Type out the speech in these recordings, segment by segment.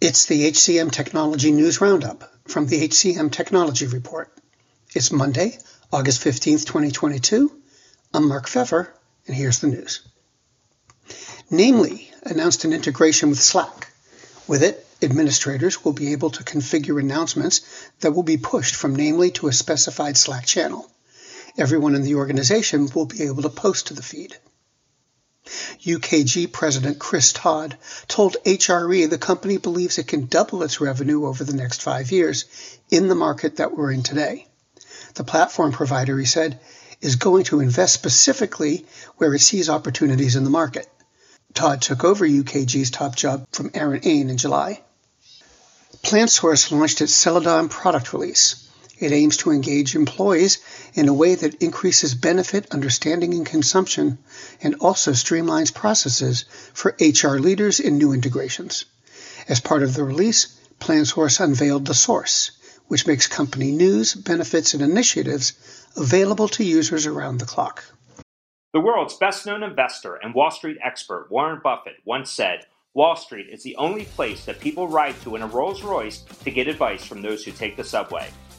It's the HCM Technology News Roundup from the HCM Technology Report. It's Monday, August 15th, 2022. I'm Mark Feffer, and here's the news. Namely announced an integration with Slack. With it, administrators will be able to configure announcements that will be pushed from Namely to a specified Slack channel. Everyone in the organization will be able to post to the feed. UKG President Chris Todd told HRE the company believes it can double its revenue over the next five years in the market that we're in today. The platform provider, he said, is going to invest specifically where it sees opportunities in the market. Todd took over UKG's top job from Aaron Ain in July. PlanSource launched its Celadon product release. It aims to engage employees in a way that increases benefit, understanding, and consumption, and also streamlines processes for HR leaders in new integrations. As part of the release, PlanSource unveiled The Source, which makes company news, benefits, and initiatives available to users around the clock. The world's best known investor and Wall Street expert, Warren Buffett, once said, Wall Street is the only place that people ride to in a Rolls Royce to get advice from those who take the subway.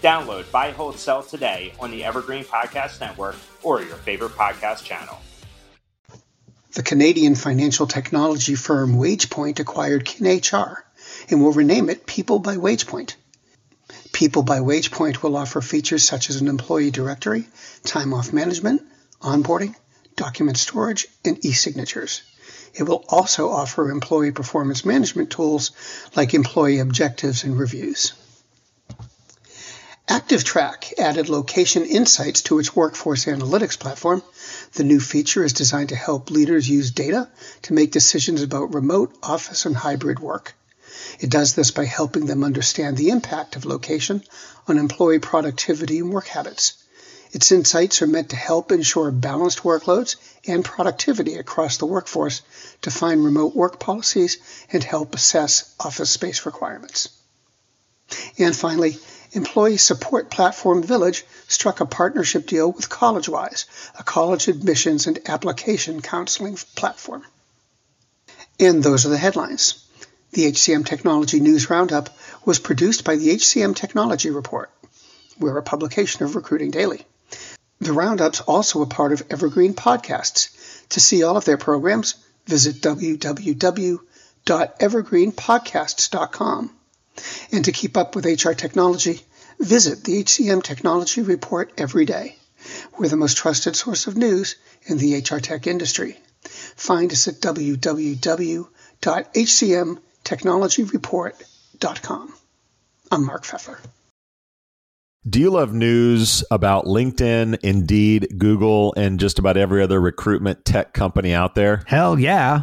Download Buy, Hold, Sell today on the Evergreen Podcast Network or your favorite podcast channel. The Canadian financial technology firm WagePoint acquired KinHR and will rename it People by WagePoint. People by WagePoint will offer features such as an employee directory, time off management, onboarding, document storage, and e-signatures. It will also offer employee performance management tools like employee objectives and reviews. ActivTrak added location insights to its workforce analytics platform. The new feature is designed to help leaders use data to make decisions about remote, office, and hybrid work. It does this by helping them understand the impact of location on employee productivity and work habits. Its insights are meant to help ensure balanced workloads and productivity across the workforce, define remote work policies, and help assess office space requirements. And finally, employee support platform Village struck a partnership deal with CollegeWise, a college admissions and application counseling platform. And those are the headlines. The HCM Technology News Roundup was produced by the HCM Technology Report. We're a publication of Recruiting Daily. The Roundup's also a part of Evergreen Podcasts. To see all of their programs, visit www.evergreenpodcasts.com. And to keep up with HR technology, visit the HCM Technology Report every day. We're the most trusted source of news in the HR tech industry. Find us at www.hcmtechnologyreport.com. I'm Mark Feffer. Do you love news about LinkedIn, Indeed, Google, and just about every other recruitment tech company out there? Hell yeah.